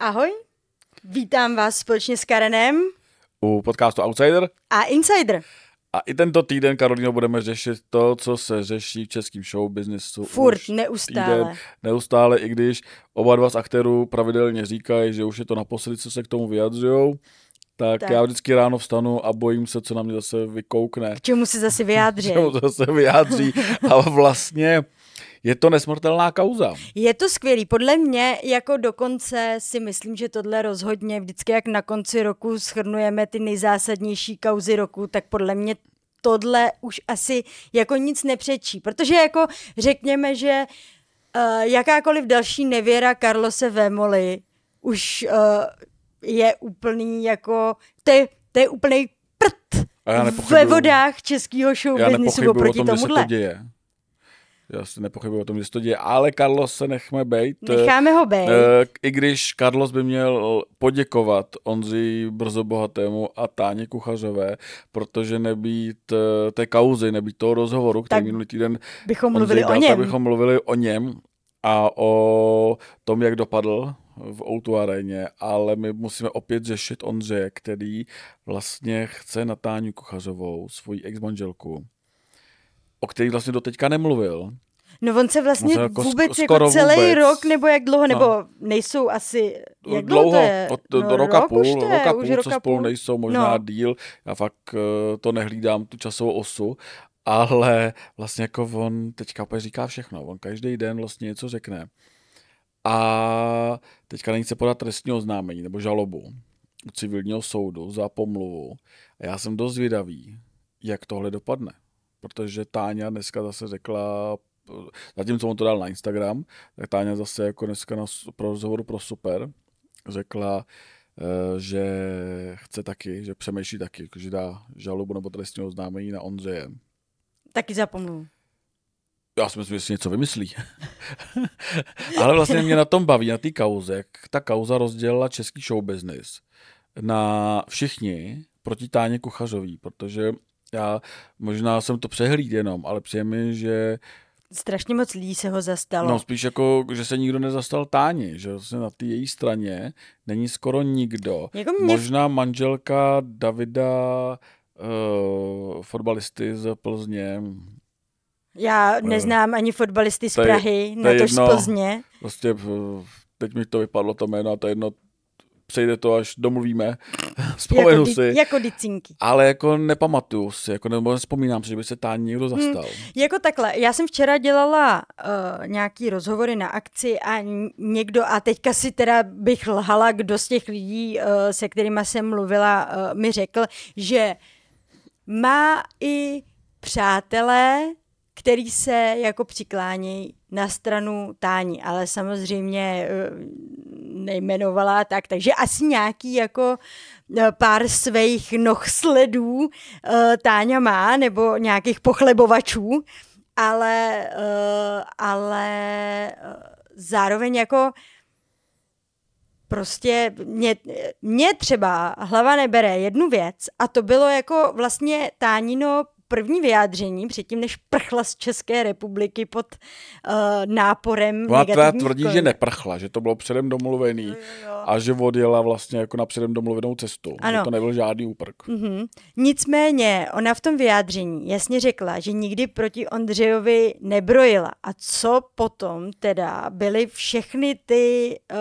Ahoj, vítám vás společně s Karenem u podcastu Outsider. a Insider. A i tento týden, Karolino, budeme řešit to, co se řeší v českém show businessu. Furt, už neustále. Týden, neustále, i když oba dva z aktérů pravidelně říkají, že už je to naposledy, co se k tomu vyjadřují. Tak, Tak. já vždycky ráno vstanu a bojím se, co na mě zase vykoukne. K čemu se zase vyjádří? Čemu to zase vyjádří. A vlastně je to nesmrtelná kauza. Je to skvělý. Podle mě jako dokonce si myslím, že tohle rozhodně vždycky, jak na konci roku schrnujeme ty nejzásadnější kauzy roku, tak podle mě tohle už asi jako nic nepřečí. Protože jako řekněme, že uh, jakákoliv další nevěra Carlose Vémoli už uh, je úplný jako, to je, to je úplný prd ve vodách českého show Já businessu nepochybuju o oproti tom, že se to děje. Já si nepochybuju o tom, že se to děje. Ale Carlos se nechme bejt. Necháme ho být. Eh, I když Carlos by měl poděkovat Ondři Brzobohatému a Táně Kuchařové, protože nebýt eh, té kauzy, nebýt toho rozhovoru, který Tak minulý týden bychom Ondřej mluvili o dal, něm. tak bychom mluvili o něm a o tom, jak dopadl v O2 aréně, ale my musíme opět řešit Ondřeje, který vlastně chce na Táňu Kuchařovou, svoji ex-manželku, o který vlastně doteďka nemluvil. No on se vlastně On se jako vůbec sk- jako celý vůbec. rok, nebo jak dlouho, nebo No. nejsou asi, jak dlouho, to je? od, no, do roka rok půl, už to je, roka už půl, roka co spolu půl. nejsou, možná No. díl. Já fakt eh, to nehlídám, tu časovou osu, ale vlastně jako on teďka úplně říká všechno. On každý den vlastně něco řekne. A teďka není se podat trestní oznámení nebo žalobu u civilního soudu za pomluvu. A já jsem dost zvědavý, jak tohle dopadne. Protože Táňa dneska zase řekla, zatímco on to dal na Instagram, tak Táňa zase jako dneska na pro rozhovoru pro Super řekla, eh, že chce taky, že přemýšlí taky, že dá žalobu nebo trestní oznámení na Ondřeje. Taky zapomnu. Já si myslím, že si něco vymyslí. Ale vlastně mě na tom baví, na té kauze, jak ta kauza rozdělila český show business na všichni proti Táně Kuchařový, protože já možná jsem to přehlíd jenom, ale přijde mi, že Strašně moc lidí se ho zastalo. no spíš jako, že se nikdo nezastal Táni, že vlastně na té její straně není skoro nikdo. Jako mě- Možná manželka Davida uh, fotbalisty z Plzně, Já neznám ani fotbalisty z to Prahy, to je natož z. Plzně. Prostě v- teď mi to vypadlo to jméno a to je jedno, přejde to, až domluvíme, vzpomenu Jako, si. di- jako dicinky. Ale jako nepamatuju si, jako nebo nespomínám si, že by se Táni někdo zastal. Jako takhle, já jsem včera dělala uh, nějaký rozhovory na akci a někdo, a teďka si teda bych lhala, kdo z těch lidí, uh, se kterými jsem mluvila, uh, mi řekl, že má i přátelé, který se jako přiklánějí na stranu Táni, ale samozřejmě eh, nejmenovala tak, takže asi nějaký jako eh, pár svých nohsledů eh, Táňa má, nebo nějakých pochlebovačů, ale, ale zároveň jako prostě mě, mě třeba hlava nebere jednu věc a to bylo jako vlastně Tánino první vyjádření předtím, než prchla z České republiky pod uh, náporem Ona teda tvrdí, že neprchla, že to bylo předem domluvený a že odjela vlastně jako na předem domluvenou cestu. Ano. Že to nebyl žádný úprk. Mhm. Nicméně ona v tom vyjádření jasně řekla, že nikdy proti Ondřejovi nebrojila. A co potom teda byly všechny ty uh,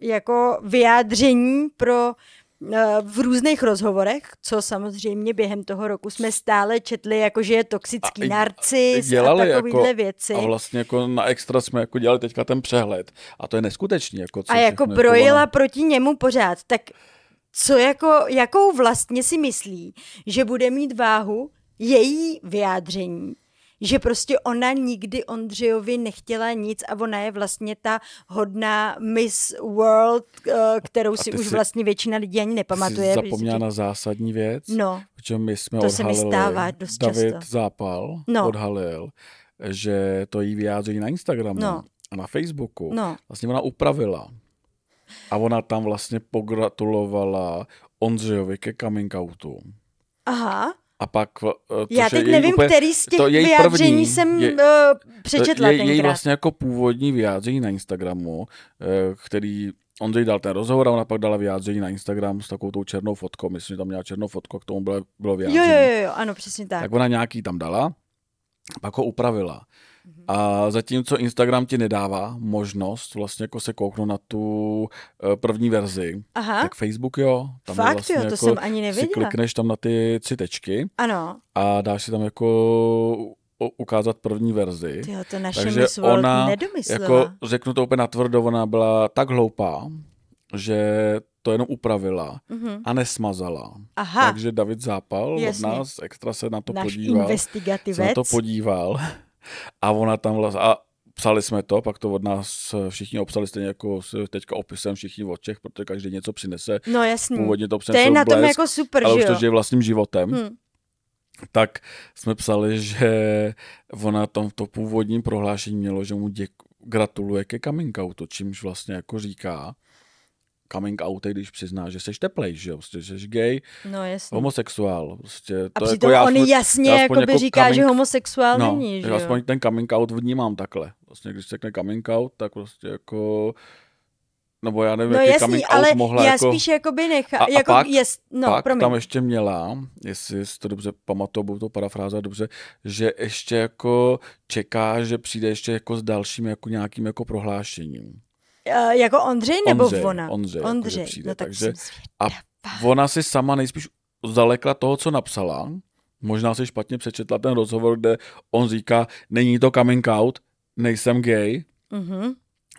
jako vyjádření pro v různých rozhovorech, co samozřejmě během toho roku jsme stále četli, jako že je toxický A narcis a, dělali takovýhle jako- věci. A vlastně jako na extra jsme jako dělali teďka ten přehled. A to je neskutečný. Jako co a jako brojila ona- proti němu pořád, tak co jako, jakou vlastně si myslí, že bude mít váhu její vyjádření, že prostě ona nikdy Ondřejovi nechtěla nic a ona je vlastně ta hodná Miss World, eh, kterou si už si- vlastně většina lidí ani nepamatuje. Jsi zapomněla na zásadní věc, No, protože my jsme To se mi odhalili, stává dost David často. Zápal No. odhalil, že to jí vyjádření na Instagramu No. a na Facebooku no. vlastně ona upravila. A ona tam vlastně pogratulovala Ondřejovi ke coming outu. Aha, A pak, eh, já je teď její nevím, úplně, který z těch to její vyjádření první, jsem je- uh, to přečetla je její tenkrát. vlastně jako původní vyjádření na Instagramu, eh, který Ondřej dal ten rozhovor a ona pak dala vyjádření na Instagram s takovou tou černou fotkou. Myslím, že tam měla černou fotku, k tomu bylo, bylo vyjádření. jo, jo, jo, ano, přesně tak. Tak ona nějaký tam dala, pak ho upravila. A zatímco Instagram ti nedává možnost vlastně jako se kouknout na tu eh, první verzi, Aha, tak Facebook jo. Tam je fakt vlastně jo, to jako jsem ani si nevěděla. klikneš tam na ty tři tečky Ano, a dáš si tam jako ukázat první verzi. tyjo, to naše Takže ona, nedomyslela. Jako řeknu to úplně natvrdo, ona byla tak hloupá, že to jenom upravila Mhm. a nesmazala. Aha, Takže David Zápal Jasně. od nás extra se na to náš podíval. se na to podíval a ona tam vlastně, a psali jsme to, pak to od nás všichni obsali stejně jako teďka opisem všichni od Čech, protože každý něco přinese. No jasný. Původně to to je na tom jako super, ale že už to žije vlastním životem. Hm. Tak jsme psali, že ona tam v to původním prohlášení mělo, že mu děk, gratuluje ke coming outu, čímž vlastně jako říká, coming out, když přizná, že jsi teplej, že jo, prostě, že jsi gay, No jasný. homosexuál. Prostě, A to přitom jako on aspoň- jasně já aspoň jakoby jako říká, že coming- homosexuál no, není, že já jo? aspoň ten coming out vnímám takhle. Vlastně, když se řekne coming out, tak prostě jako, nebo já nevím, No jaký jasný, coming ale out mohla já jako... spíš jakoby nechá, A- a jako pak- jest, no pak promiň. tam ještě měla, jestli si to dobře pamatuju, budu to parafráza dobře, že ještě jako čeká, že přijde ještě jako s dalším jako nějakým jako prohlášením. Uh, jako Ondřej nebo Ondřej, ona? Ondřej, jako, Ondřej. přijde, no tak takže- A ona si sama nejspíš zalekla toho, co napsala. Možná si špatně přečetla ten rozhovor, kde on říká, není to coming out, nejsem gay, Mhm.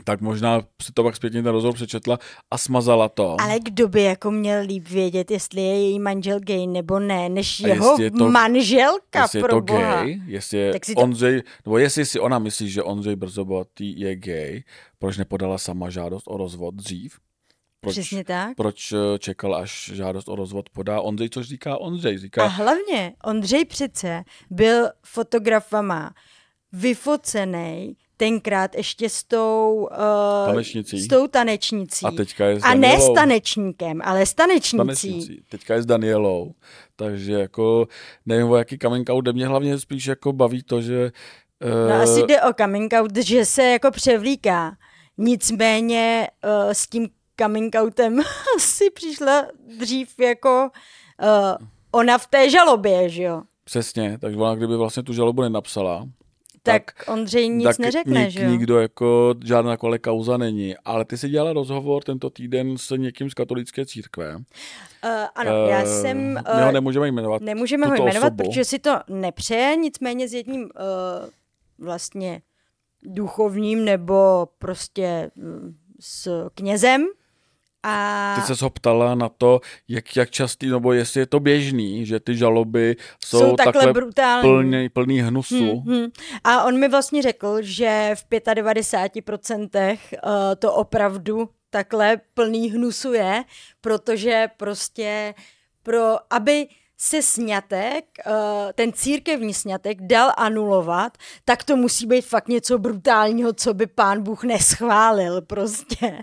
Tak možná si to pak zpětně ten rozhovor přečetla a smazala to. Ale kdo by jako měl líp vědět, jestli je její manžel gay nebo ne, než A jeho je to- manželka jestli je pro to boha. gay, jestli je Tak si to- Ondřej, nebo jestli si ona myslí, že Ondřej Brzobohatý je gay, proč nepodala sama žádost o rozvod dřív? Proč, Přesně tak. proč eh, čekal, až žádost o rozvod podá Ondřej, což říká Ondřej. A Říká, hlavně Ondřej přece byl fotografama vyfocený tenkrát ještě s tou, uh, Tanečnicí. s tou tanečnicí. a teďka je s A ne s tanečníkem, ale s tanečnicí. tanečnicí. Teďka je s Danielou. Takže jako nevím, o jaký coming out. Mě hlavně spíš jako baví to, že No eh, asi jde o coming out, že se jako převlíká. Nicméně uh, s tím coming outem si přišla dřív jako uh, ona v té žalobě, že jo? přesně, takže ona kdyby vlastně tu žalobu nenapsala, Tak, Ondřej nic tak neřekne, nik, že jo? nikdo jako žádná kole kauza není. Ale ty si dělala rozhovor tento týden s někým z katolické církve. Uh, ano, já Eh, jsem... My Uh, ho nemůžeme jmenovat. Nemůžeme ho jmenovat, osobu. protože si to nepřeje, nicméně s jedním uh, vlastně duchovním nebo prostě s knězem. A Ty se ho ptala na to, jak, jak častý, nebo jestli je to běžný, že ty žaloby jsou, jsou takhle, takhle brutální. plný, plný hnusu. Hmm, hmm. A on mi vlastně řekl, že v 95% uh, to opravdu takhle plný hnusu je, protože prostě pro, aby se sňatek, uh, ten církevní sňatek dal anulovat, tak to musí být fakt něco brutálního, co by pán Bůh neschválil prostě.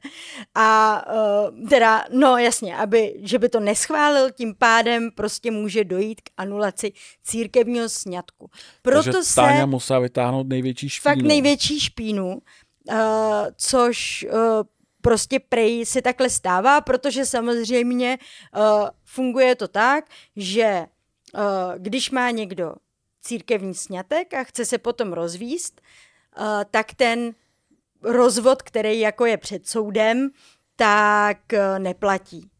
A uh, teda, no jasně, aby, že by to neschválil, tím pádem prostě může dojít k anulaci církevního sňatku. Proto Takže se Táňa musela vytáhnout největší špínu. fakt největší špínu, uh, což prostě prej se takhle stává, protože samozřejmě uh, funguje to tak, že uh, když má někdo církevní sňatek a chce se potom rozvíst, uh, tak ten rozvod, který jako je před soudem, tak uh, neplatí.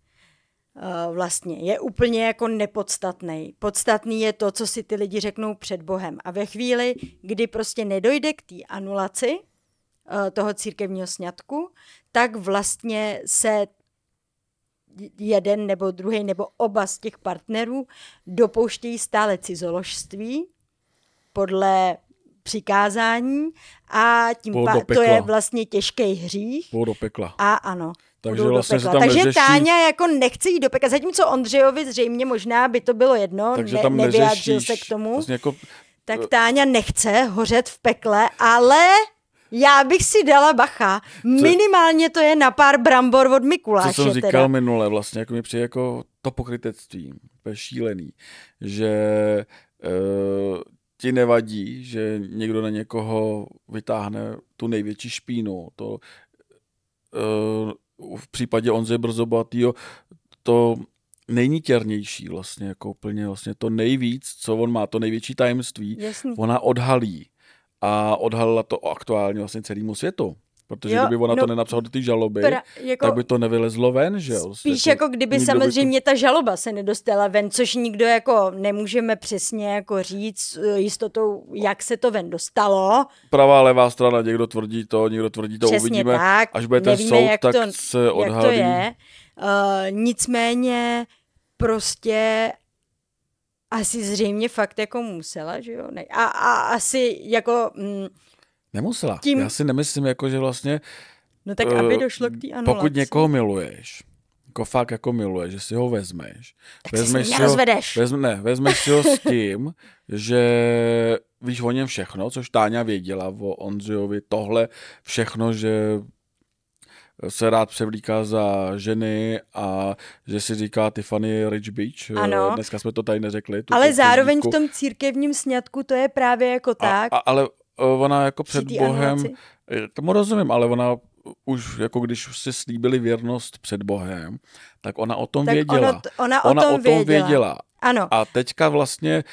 Vlastně je úplně jako nepodstatný. Podstatný je to, co si ty lidi řeknou před Bohem. A ve chvíli, kdy prostě nedojde k té anulaci toho církevního sňatku, tak vlastně se jeden nebo druhý nebo oba z těch partnerů dopouštějí stále cizoložství podle přikázání a tím Půl pá- do to je vlastně těžký hřích. Půl do pekla. A ano. Takže vlastně se tam Takže neřeší- Táňa jako nechce jít do pekla, zatímco Ondřejovi zřejmě možná by to bylo jedno, Takže ne, tam nevyjádřil se k tomu, Vlastně jako, tak Táňa nechce hořet v pekle, ale já bych si dala bacha. Minimálně to je na pár brambor od Mikuláše. co jsem říkal teda. minule, vlastně jako mi přijde jako to pokrytectví, to je šílený, že uh, ti nevadí, že někdo na někoho vytáhne tu největší špínu, to uh, v případě Ondřeje Brzobohatýho to nejnitěrnější vlastně, jako úplně vlastně to nejvíc, co on má, to největší tajemství, Jasný. ona odhalí. A odhalila to aktuálně vlastně celému světu. Protože Jo, kdyby ona no, to nenapsala do té žaloby, Pra, jako, tak by to nevylezlo ven, že jo? Spíš jako, kdyby nikdo by samozřejmě ta žaloba se nedostala ven, což nikdo jako nemůžeme přesně jako říct jistotou, jak se to ven dostalo. To, pravá, levá strana, někdo tvrdí to, někdo tvrdí to, Přesně uvidíme. tak. Až bude ten Nevíme, soud, jak tak to, se Jak odhalí. to je. Uh, nicméně prostě asi zřejmě fakt jako musela, že jo? Ne. A, a asi jako, mm, Nemusela. Tím- Já si nemyslím, jako, že vlastně no tak aby Eh, došlo k té anulaci. pokud někoho miluješ, jako fakt jako miluješ, že si ho vezmeš, tak vezmeš ním si ho, nerozvedeš. vezm, ne, vezmeš si ho s tím, že víš o něm všechno, což Táňa věděla o Ondřejovi, tohle všechno, že se rád převlíká za ženy a že si říká Tiffany Rich Beach. Ano. Dneska jsme to tady neřekli. tu Ale zároveň v tom církevním sňatku to je právě jako tak. A, a, ale eh, ona jako před Bohem, anulaci. eh, tomu rozumím, ale ona už, jako když už si slíbili věrnost před Bohem, tak ona o tom tak věděla. Ono, ona, ona o tom, věděla. věděla. Ano, A teďka vlastně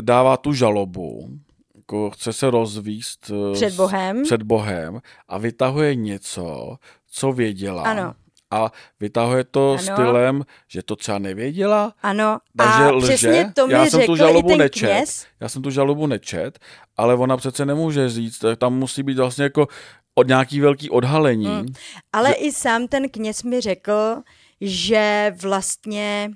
dává tu žalobu, jako chce se rozvíst eh, před Bohem. před Bohem a vytahuje něco, co věděla. Ano. A vytahuje to Ano. stylem, že to třeba nevěděla, Ano, takže a lže. přesně to mi Já jsem řekl tu žalobu nečet. kněz. Já jsem tu žalobu nečet, ale ona přece nemůže říct, tak tam musí být vlastně jako od nějaký velký odhalení. Hmm. Ale i sám ten kněz mi řekl, že vlastně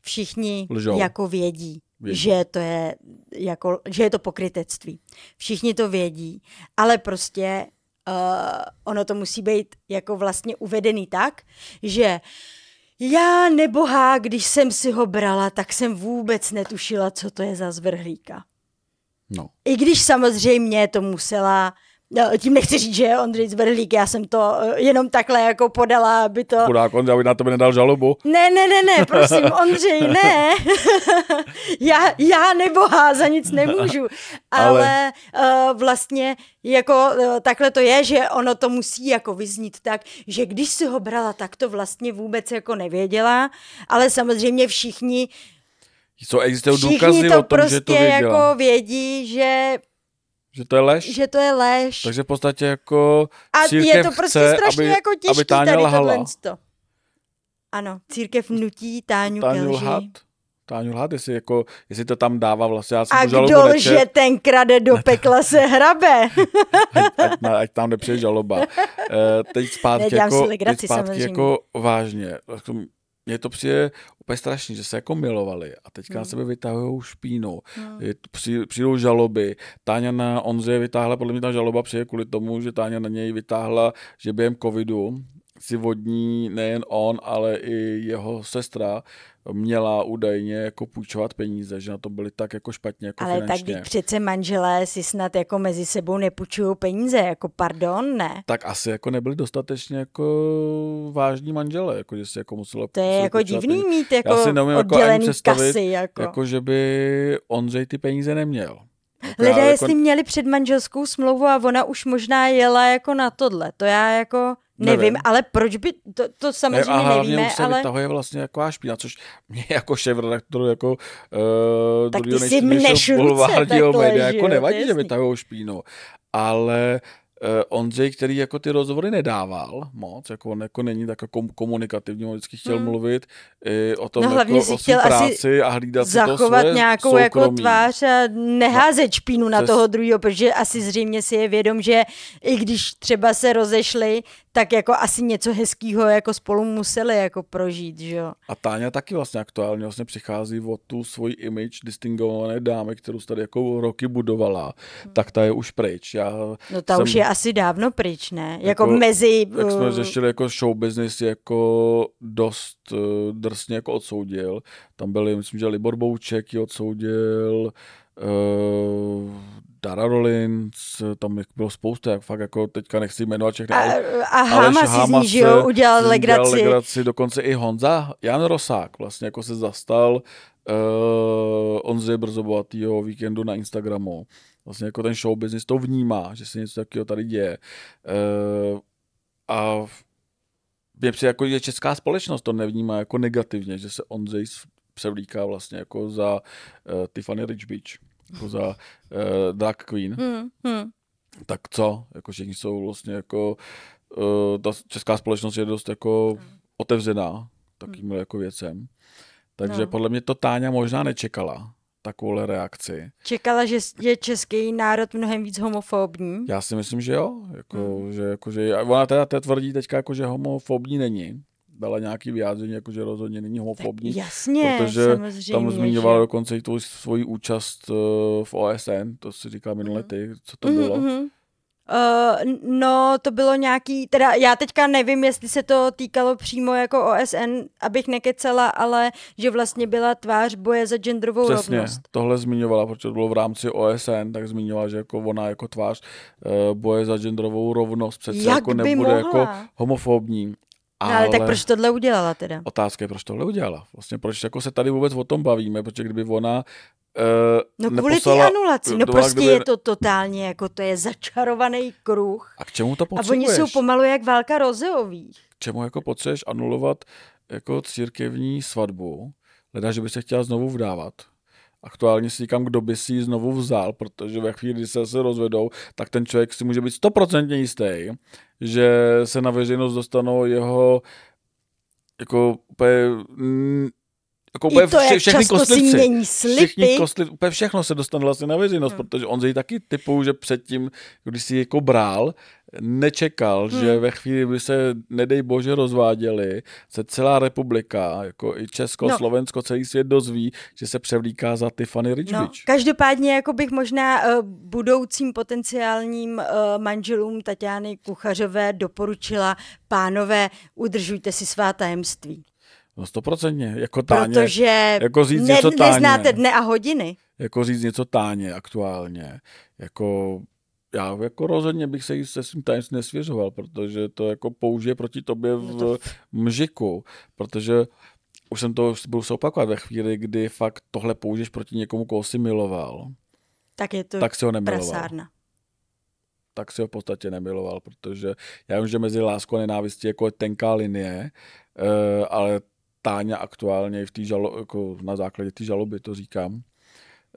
všichni Lžou. jako vědí, Vědí. že to je jako, že je to pokrytectví. Všichni to vědí, ale prostě uh, ono to musí být jako vlastně uvedený tak, že já nebohá, když jsem si ho brala, tak jsem vůbec netušila, co to je za zvrhlíka. No. I když samozřejmě to musela, no, tím nechci říct, že je Ondřej Zvrhlík, já jsem to eh, jenom takhle jako podala, aby to... Chudák, on aby na tebe nedal žalobu. Ne, ne, ne, ne, prosím, Ondřej, ne. já, já nebohá, za nic nemůžu. Ale, ale uh, vlastně jako uh, takhle to je, že ono to musí jako vyznít tak, že když si ho brala, tak to vlastně vůbec jako nevěděla, ale samozřejmě všichni, Co existují důkazy to o tom, prostě že to věděla. jako vědí, že, Že to je lež? že to je lež. Takže v podstatě jako A je to prostě chce, strašně aby, jako těžký aby tady lhala. tohle. Ano, církev nutí Táňu, Táňu ke lži. lhat? Táňu lhat, jestli, jako, jestli to tam dává vlastně. Já jsem A kdo lže, ten krade do pekla se hrabe. ať, ať, na- ať tam nepřijde žaloba. Eh, teď zpátky, si jako, legraci, teď zpátky samozřejmě. jako vážně. Mně to přijde úplně strašný, že se jako milovali a teďka Hmm. na sebe vytahují špínu. Je, při, přijdou žaloby. Táňa na Ondřeje vytáhla, podle mě ta žaloba přijde kvůli tomu, že Táňa na něj vytáhla, že během covidu si vodní nejen on, ale i jeho sestra měla údajně jako půjčovat peníze, že na to byli tak jako špatně jako Ale tak finančně. teď přece manželé si snad jako mezi sebou nepůjčují peníze, jako pardon, ne. tak asi jako nebyli dostatečně jako vážní manželé, jako že si jako muselo To je jako divný peníze. mít jako si neumím jako ani kasy. Jako. Jako, že by Ondřej ty peníze neměl. Jako Lidé, já jestli měli předmanželskou smlouvu a ona už možná jela jako na tohle, to já jako nevím, Nevím. ale proč by, to, to Ne, samozřejmě a hlavně nevíme, se ale vytahuje vlastně jako špína, což mě jako šéf-redaktoru jako uh, Tak ty si mneš bulvárního média jako nevadí, je že jasný. vytahují špínu, ale uh, Ondřej, který jako ty rozhovory nedával moc, jako on jako není tak jako komunikativní, on vždycky chtěl Hmm. mluvit i o tom No, hlavně jako si o chtěl práci a hlídat si to zachovat svoje nějakou jako soukromí. tvář a neházet špínu na přes- toho druhého, protože asi zřejmě si je vědom, že i když třeba se rozešli, tak jako asi něco hezkého jako spolu museli jako prožít, že jo. A Táňa taky vlastně aktuálně vlastně přichází o tu svoji image distingované dámy, kterou tady jako roky budovala, tak ta je už pryč. Já No ta jsem, už je asi dávno pryč, ne? Jako, Jako, mezi... Jak jsme uh, řešili jako show business jako dost uh, drsně jako odsoudil. Tam byli, myslím, že Libor Bouček ji odsoudil, uh, Dara Rollins, tam bylo spousta, jak fakt jako teďka nechci jmenovat všechny. a, a Háma si z ní, že jo, udělal legraci. legraci. Dokonce i Honza, Jan Rosák vlastně jako se zastal uh, Ondřeje Brzobohatýho o víkendu na Instagramu. Vlastně jako ten show business to vnímá, že se něco takového tady děje. Uh, a mě přijde jako, že česká společnost to nevnímá jako negativně, že se Ondřej převlíká vlastně jako za uh, Tiffany Rich Beach, jako za uh, drag queen. Hmm, hmm. Tak co? Jako všichni jsou vlastně jako uh, ta česká společnost je dost jako otevřená takým jako věcem. Takže no. podle mě to Táňa možná nečekala takovouhle reakci. Čekala, že je český národ mnohem víc homofobní? Já si myslím, že jo. Jako, hmm. že, jako, že, ona teda te tvrdí teďka, jako, že homofobní není. Dala nějaký vyjádření, jako, že rozhodně není homofobní. Tak jasně, protože tam zmiňovala že... dokonce i tu svoji účast uh, v OSN, to si říkal minule ty, co to bylo. Mm-hmm. Uh, no, to bylo nějaký, teda já teďka nevím, jestli se to týkalo přímo jako OSN, abych nekecela, ale že vlastně byla tvář boje za genderovou Přesně, rovnost. tohle zmiňovala, protože to bylo v rámci OSN, tak zmiňovala, že jako ona jako tvář uh, boje za genderovou rovnost přece Jak jako nebude mohla? jako homofobní. Ale... No, ale tak proč tohle udělala teda? Otázka je, proč tohle udělala. Vlastně proč jako se tady vůbec o tom bavíme, protože kdyby ona Uh, no kvůli té anulaci, no prostě kdyby... je to totálně, jako to je začarovaný kruh. A k čemu to potřebuješ? A oni jsou pomalu jak válka rozeových. K čemu jako potřebuješ anulovat jako církevní svatbu, leda, že by se chtěla znovu vdávat. Aktuálně si říkám, kdo by si ji znovu vzal, protože ve chvíli, kdy se se rozvedou, tak ten člověk si může být stoprocentně jistý, že se na veřejnost dostanou jeho jako úplně jako úplně to, vše, všechny kostlivci, mění slipy. Všichni kostliv, úplně všechno se dostane vlastně na veřejnost, hmm. protože on taky typu, že předtím, když si jako brál, nečekal, hmm. že ve chvíli, kdy se, nedej bože, rozváděli, se celá republika, jako i Česko, no. Slovensko, celý svět dozví, že se převlíká za Tiffany Rich no. Každopádně jako bych možná uh, budoucím potenciálním uh, manželům Tatiany Kuchařové doporučila, pánové, udržujte si svá tajemství. No stoprocentně, jako táně. Protože jako říct ne, něco táně, neznáte dne a hodiny. Jako říct něco táně aktuálně. Jako já jako rozhodně bych se jí se svým tajemstvím nesvěřoval, protože to jako použije proti tobě v mžiku, protože už jsem to, budu se opakovat, ve chvíli, kdy fakt tohle použiješ proti někomu, koho si miloval, tak je to tak si ho nemiloval. prasárna. Tak si ho v podstatě nemiloval, protože já vím, že mezi láskou a nenávistí jako je tenká linie, uh, ale Táňa aktuálně v té žalo, jako na základě té žaloby to říkám,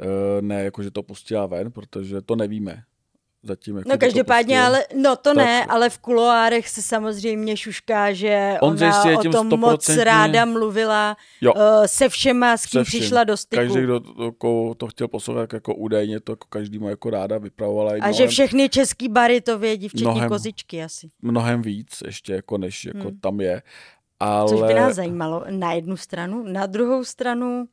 e, ne jako, že to pustila ven, protože to nevíme. Zatím, no každopádně, to ale, no to tak, ne, ale v kuloárech se samozřejmě šušká, že on ona o tom moc ráda mluvila jo. uh, se všema, s kým přišla do styku. Každý, kdo to, to, to chtěl poslouchat jako údajně, to jako každý mu jako ráda vypravovala. A mnohem, že všechny český bary to vědí, včetně mnohem, kozičky asi. Mnohem víc ještě, jako než jako hmm. tam je. Ale... Což by nás zajímalo na jednu stranu, na druhou stranu...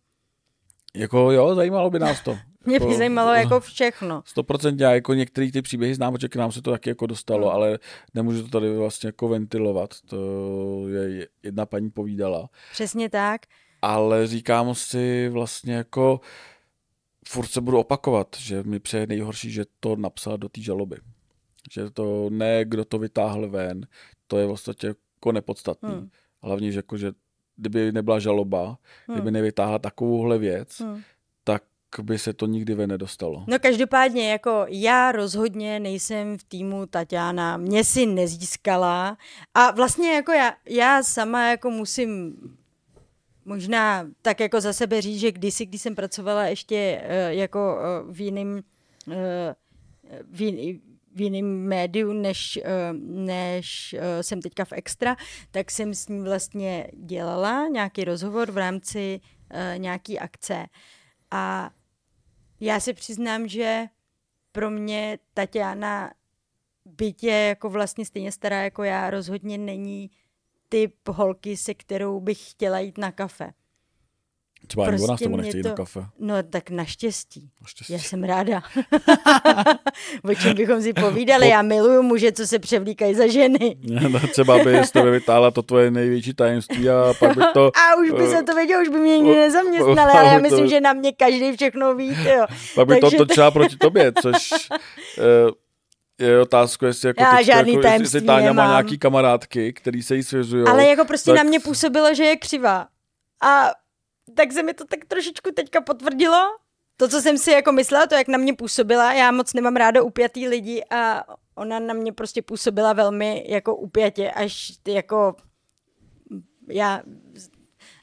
Jako jo, zajímalo by nás to. Mě by jako, zajímalo jako všechno. Stoprocentně, jako některé ty příběhy znám, protože k nám se to taky jako dostalo, hmm. ale nemůžu to tady vlastně jako ventilovat. To je jedna paní povídala. Přesně tak. Ale říkám si vlastně jako, furt se budu opakovat, že mi přeje nejhorší, že to napsal do té žaloby. Že to ne, kdo to vytáhl ven, to je vlastně jako nepodstatný. Hmm. Hlavně, že, jako, že kdyby nebyla žaloba, hmm. kdyby nevytáhla takovouhle věc, hmm. By se to nikdy ve nedostalo. No každopádně, jako já rozhodně nejsem v týmu Tatiana, mě si nezískala a vlastně jako já, já sama jako musím možná tak jako za sebe říct, že kdysi, když jsem pracovala ještě uh, jako uh, v jiným uh, v, jiný, v jiném médiu, než, eh, než eh, jsem teďka v Extra, tak jsem s ní vlastně dělala nějaký rozhovor v rámci nějaký akce. A já si přiznám, že pro mě Tatiana bytě jako vlastně stejně stará jako já rozhodně není typ holky, se kterou bych chtěla jít na kafe. Třeba prostě ani ona s tebou nechce jít to... na kafe. No tak naštěstí. naštěstí. Já jsem ráda. o čem bychom si povídali. Po... Já miluju muže, co se převlíkají za ženy. no, třeba by z tebe vytáhla to tvoje největší tajemství a pak by to... a už by se to věděl, už by mě nikdy nezaměstnali, ale já myslím, že na mě každý všechno ví. Jo. Pak by Takže to točila proti tobě, což... Uh, je otázka, jestli, jako Já teďka, žádný jako, jestli Táňa nemám. má nějaký kamarádky, který se jí svěřují. Ale jako prostě tak... na mě působilo, že je křivá. A tak se mi to tak trošičku teďka potvrdilo. To, co jsem si jako myslela, to, jak na mě působila, já moc nemám ráda upjatý lidi a ona na mě prostě působila velmi jako upjatě, až ty jako já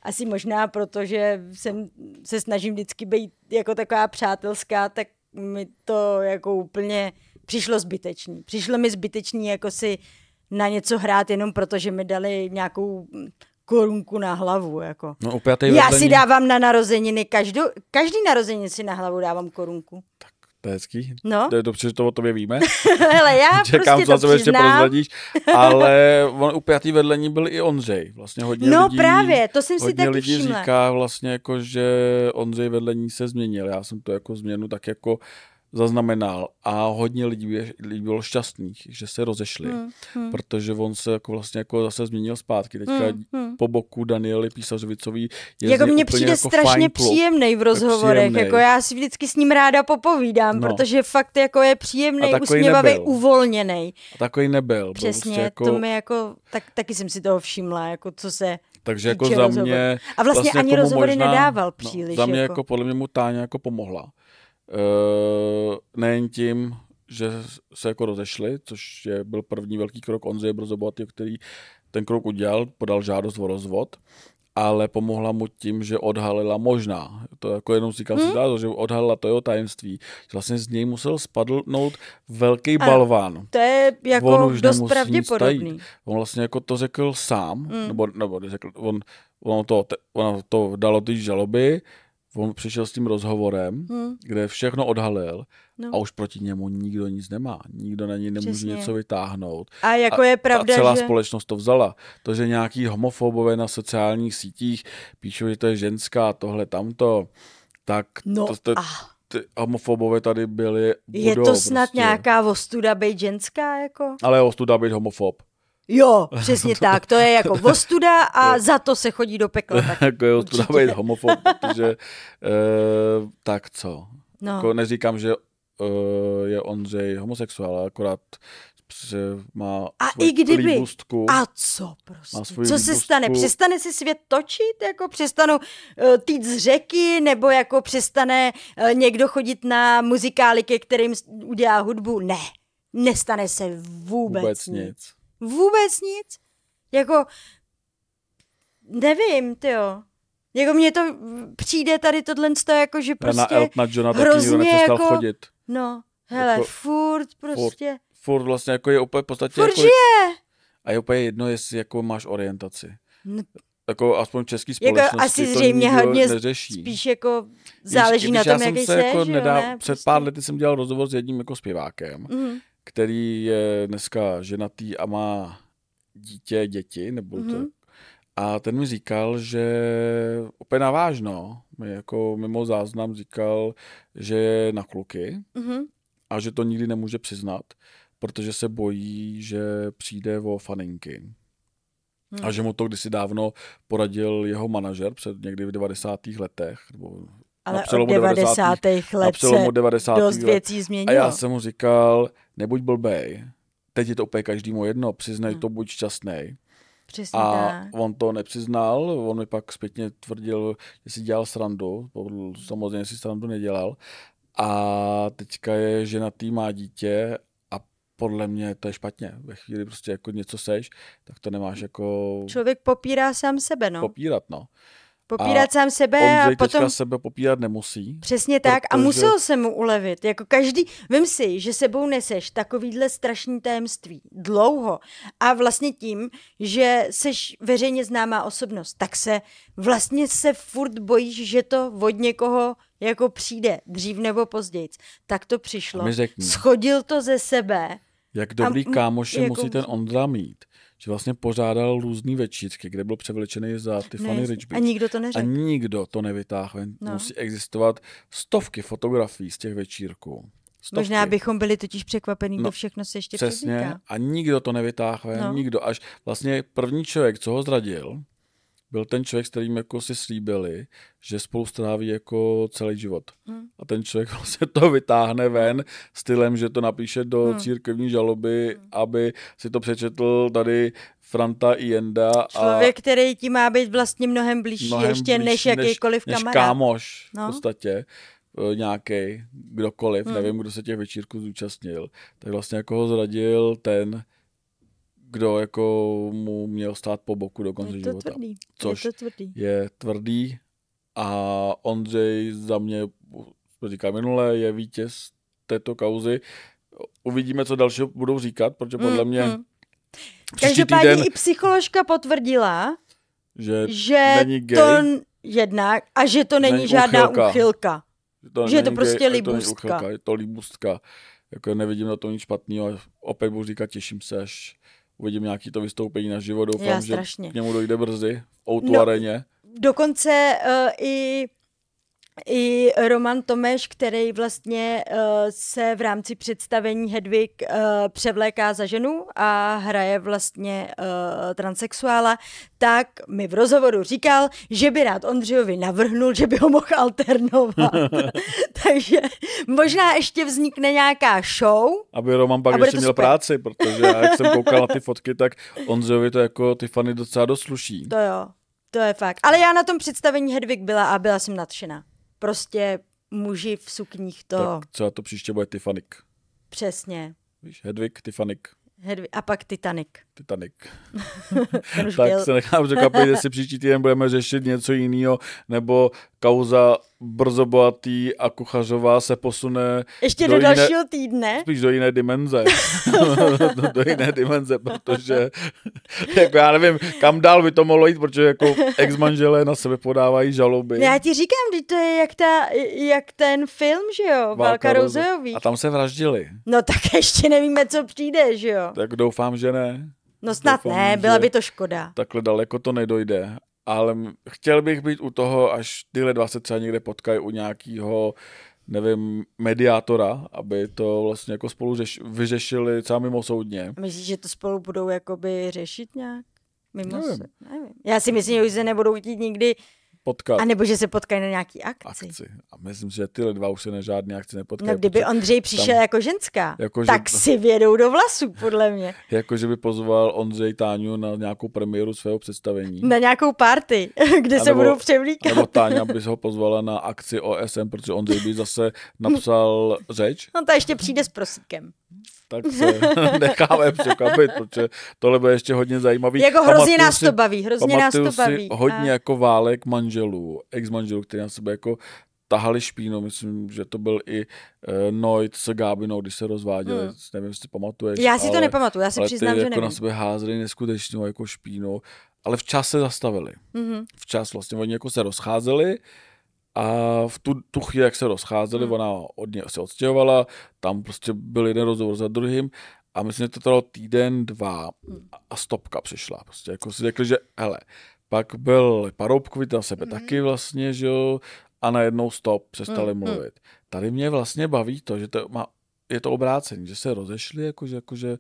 asi možná proto, že jsem se snažím vždycky být jako taková přátelská, tak mi to jako úplně přišlo zbytečný. Přišlo mi zbytečný jako si na něco hrát jenom proto, že mi dali nějakou korunku na hlavu. Jako. No, upjatý Já si dávám na narozeniny, každou, každý narozeniny si na hlavu dávám korunku. Tak to je hezký. No. To je dobře, že to o tobě víme. Hele, já Čekám, prostě to ještě prozradíš. Ale on upjatý vedlení byl i Ondřej. Vlastně hodně No lidí, právě, to jsem si taky lidí všimla. říká vlastně jako, že Ondřej vedlení se změnil. Já jsem to jako změnu tak jako zaznamenal a hodně lidí, lidí bylo šťastných, že se rozešli, Hmm, hmm. protože on se jako vlastně jako zase změnil zpátky. Teďka Hmm, hmm. po boku Daniely Písařovicový je Jako mně úplně přijde jako strašně příjemný v rozhovorech, příjemnej. jako já si vždycky s ním ráda popovídám, No. protože fakt jako je příjemný, usměvavý, nebyl. uvolněný. A takový nebyl. byl Přesně, prostě jako, to mi jako, tak, taky jsem si toho všimla, jako co se takže jako za mě... A vlastně ani jako rozhovory možná, nedával no, příliš, Za mě jako. jako podle mě mu Táňa jako pomohla. Uh, nejen tím, že se jako rozešli, což je, byl první velký krok Ondřeje Brzoboty, který ten krok udělal, podal žádost o rozvod, ale pomohla mu tím, že odhalila možná, to jako jenom říkám hmm? si dál, že odhalila to jeho tajemství, že vlastně z něj musel spadnout velký Ano. balván. To je On jako už dost pravděpodobný. On vlastně jako to řekl sám, Mm. nebo, nebo řekl, on, on, to, on to dalo ty žaloby, on přišel s tím rozhovorem, Hm, kde všechno odhalil no. a už proti němu nikdo nic nemá. Nikdo na něj nemůže Přesně. něco vytáhnout. A jako je pravda, a celá že... společnost to vzala. To, že nějaký homofobové na sociálních sítích píšou, že to je ženská, tohle, tamto, tak No to, to, a ty homofobové tady byli, je budou to snad prostě. nějaká ostuda být ženská, jako? Ale ostuda být homofob. Jo, přesně tak, to je jako ostuda a za to se chodí do pekla. Tak, jako je ostuda být homofob, protože e, tak co. no. Jako neříkám, že e, je Ondřej homosexuál, ale akorát že má A i kdyby. líbustku. A co prostě? Co se líbostku. stane? Přestane se svět točit? Jako přestanou uh, týt z řeky? Nebo jako přestane uh, někdo chodit na muzikály, ke kterým udělá hudbu? Ne. Nestane se vůbec, vůbec nic. nic. Vůbec nic? Jako, nevím, tyjo. Jako mně to přijde tady tohle jako, že Prostě prostě, na Eltona Johna taky hrozně nikdo nepřestal jako- chodit. no, hele, jako- furt prostě, Furt vlastně jako je úplně v podstatě furt jako, žije. a je úplně jedno, jestli jako máš orientaci. No, Jako aspoň v české Jako společnosti asi to zřejmě nikdo hodně neřeší. spíš jako záleží Když- na tom, jsem jaký se jsi, jako že jo, nedá, ne? Před Prostě. pár lety jsem dělal rozhovor s jedním jako zpěvákem, Mhm. Který je dneska ženatý a má dítě, děti, nebo Mhm. to. A ten mi říkal, že úplně navážno, mi jako mimo záznam říkal, že je na kluky Mhm. a že to nikdy nemůže přiznat, protože se bojí, že přijde o faninky. Hmm. A že mu to kdysi dávno poradil jeho manažer před někdy v 90. letech, nebo Ale na od přelomu 90. 90. let na přelomu se 90. dost let. věcí A změnilo. já jsem mu říkal, nebuď blbej, teď je to úplně každému jedno, přiznej Hmm. to, buď šťastný. Přesně A tak. on to nepřiznal, on mi pak zpětně tvrdil, že si dělal srandu, samozřejmě si srandu nedělal. A teďka je ženatý, má dítě a podle mě to je špatně. Ve chvíli prostě jako něco seš, tak to nemáš jako Člověk popírá sám sebe, no. popírat, no. Popírat a sám sebe Ondřej a potom... teďka sebe popírat nemusí. Přesně tak a protože- musel se mu ulevit. Jako každý, vím si, že sebou neseš takovýhle strašný tajemství dlouho a vlastně tím, že seš veřejně známá osobnost, tak se vlastně se furt bojíš, že to od někoho jako přijde, dřív nebo později. Tak to přišlo. A. Schodil to ze sebe. Jak dobrý m- kámoše jako- musí ten Ondra mít. Že vlastně pořádal různý večírky, kde byl převlečený za Tiffany Ne, Richby. a nikdo to A neřekl. nikdo to nevytáhl. No. Musí existovat stovky fotografií z těch večírků. Stovky. Možná bychom byli totiž překvapení, No, kdo všechno se ještě Přesně. převlíká. A nikdo to nevytáhl. No. Nikdo. Až vlastně první člověk, co ho zradil, byl ten člověk, s kterým jako si slíbili, že spolu stráví jako celý život. Hmm. A ten člověk vlastně to vytáhne ven stylem, že to napíše do Hmm. církevní žaloby, aby si to přečetl tady Franta i Jenda. a Člověk, který ti má být vlastně mnohem blížší mnohem ještě než blížší jakýkoliv než kamarád. kámoš v No. podstatě nějaký, kdokoliv, Hmm. nevím, kdo se těch večírků zúčastnil, tak vlastně jako ho zradil ten, kdo jako mu měl stát po boku do konce je to života. tvrdý. Což je to tvrdý. je tvrdý a Ondřej za mě, říkal minule, je vítěz této kauzy. Uvidíme, co dalšího budou říkat, protože podle mě Mm, mm. příští Každopádně týden, i psycholožka potvrdila, že že není gay, to jednak a že to není, Není žádná úchylka. úchylka. to že je to prostě gay, libůstka. To uchylka, je to libůstka. Jako nevidím na tom nic špatného. Opět budu říkat, těším se, až uvidím nějaký to vystoupení na život. Doufám, že k němu dojde brzy v Outu No, areně. Dokonce uh, i i Roman Tomeš, který vlastně uh, se v rámci představení Hedvig uh, převléká za ženu a hraje vlastně uh, transexuála, tak mi v rozhovoru říkal, že by rád Ondřejovi navrhnul, že by ho mohl alternovat. Takže možná ještě vznikne nějaká show, Aby Roman pak ještě měl super. práci, protože já, jak jsem koukal na ty fotky, tak Ondřejovi to jako ty fany docela dost sluší. to jo, to je fakt. Ale já na tom představení Hedvig byla a byla jsem nadšená. Prostě muži v sukních to Tak třeba to příště bude Titanic. přesně. Víš, Hedvig, Titanic, Hedvig, a pak Titanic. Titanic. Tak se nechám překvapit, jestli příští týden budeme řešit něco jiného, nebo kauza brzo bohatý a kuchařová se posune Ještě do do, jiné- dalšího týdne. spíš do jiné dimenze. do, do jiné dimenze, protože jako já nevím, kam dál by to mohlo jít, protože jako ex-manželé na sebe podávají žaloby. Já ti říkám, že to je jak, ta, jak ten film, že jo? Válka Rozeových. A tam se vraždili. No tak ještě nevíme, co přijde, že jo? Tak doufám, že ne. No snad doufám, ne, byla by to škoda. Takhle daleko to nedojde. Ale chtěl bych být u toho, až tyhle dva se třeba někde potkají u nějakého nevím, mediátora, aby to vlastně jako spolu řeš, vyřešili třeba mimo soudně. Myslíš, že to spolu budou jakoby řešit nějak? Mimo Nevím. se? Nevím. Já si myslím, že už se nebudou chtít nikdy, Potkat anebo že se potkají na nějaký akci. akci. A myslím, že tyhle dva už se na žádný akci nepotkají. No kdyby Ondřej přišel tam- jako ženská, Jako, že- tak si vědou do vlasů, podle mě. Jako, že by pozval Ondřej Táňu na nějakou premiéru svého představení. Na nějakou party, kde A se nebo- budou převlíkat. Nebo Táňa by ho pozvala na akci OSM, protože Ondřej by zase napsal řeč, On to ještě přijde s prosíkem. Tak se necháme překvapit, protože tohle bude ještě hodně zajímavý. Jako hrozně nás si- to baví, hrozně nás to baví. hodně A- jako válek manželů, ex-manželů, kteří na sebe jako tahali špínu, myslím, že to byl i uh, Noit s Gábinou, když se rozváděli, Hmm. nevím, jestli pamatuješ. Já si to ale- nepamatuju, já si přiznám, ty že jako nevím. na sebe házeli neskutečnou jako špínu, ale včas se zastavili. Mhm. Včas vlastně oni jako se rozcházeli a v tu, tu chvíli, jak se rozcházeli, Hmm. ona od něj se odstěhovala, tam prostě byl jeden rozhovor za druhým a myslím, že to trvalo týden, dva Hmm. a stopka přišla. Prostě jako si řekli, že hele, pak byl Paroubkovi na sebe Mhm. taky vlastně, že jo, a najednou stop, přestali Mm, mm. mluvit. Tady mě vlastně baví to, že to má, je to obrácení, že se rozešli, jakože, jakože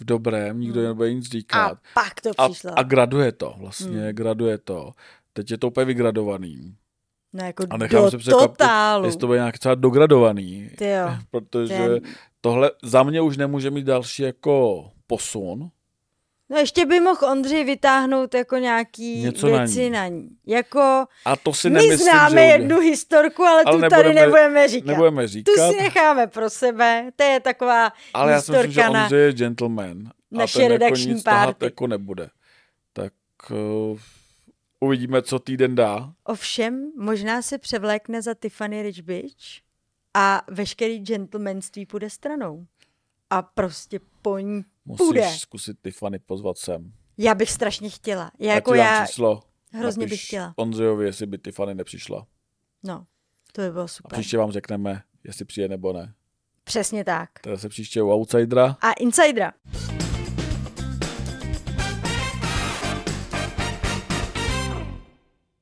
v dobrém, nikdo Mm. nebude nic říkat. A pak to A, přišlo. a graduje to, vlastně, Hmm. graduje to. Teď je to úplně vygradovaný. No jako A nechám do se překvapit, totálu. jestli to bude nějak třeba dogradovaný. Ty jo. Protože Ten- tohle za mě už nemůže mít další jako posun. No ještě by mohl Ondřej vytáhnout jako nějaký Něco na věci ní. na ní. Jako, A to si my nemyslím, známe že jednu historku, ale, Ale tu tady nebudeme- nebudeme říkat. nebudeme říkat, Tu si necháme pro sebe. To je taková ale já si myslím, že na... Ondřej je gentleman. naše a ten redakční jako nic party. jako nebude. Tak uh, uvidíme, co týden dá. Ovšem, možná se převlékne za Tiffany Rich Bitch a veškerý gentlemanství půjde stranou. A prostě po ní Musíš půjde. zkusit Tiffany pozvat sem. Já bych strašně chtěla. Já Já jako já, číslo. hrozně bych chtěla. Ondřejovi, jestli by Tiffany nepřišla. no, to by bylo A super. příště vám řekneme, jestli přijde nebo ne. Přesně tak. Teda se příště u Outsidera. A Insidera.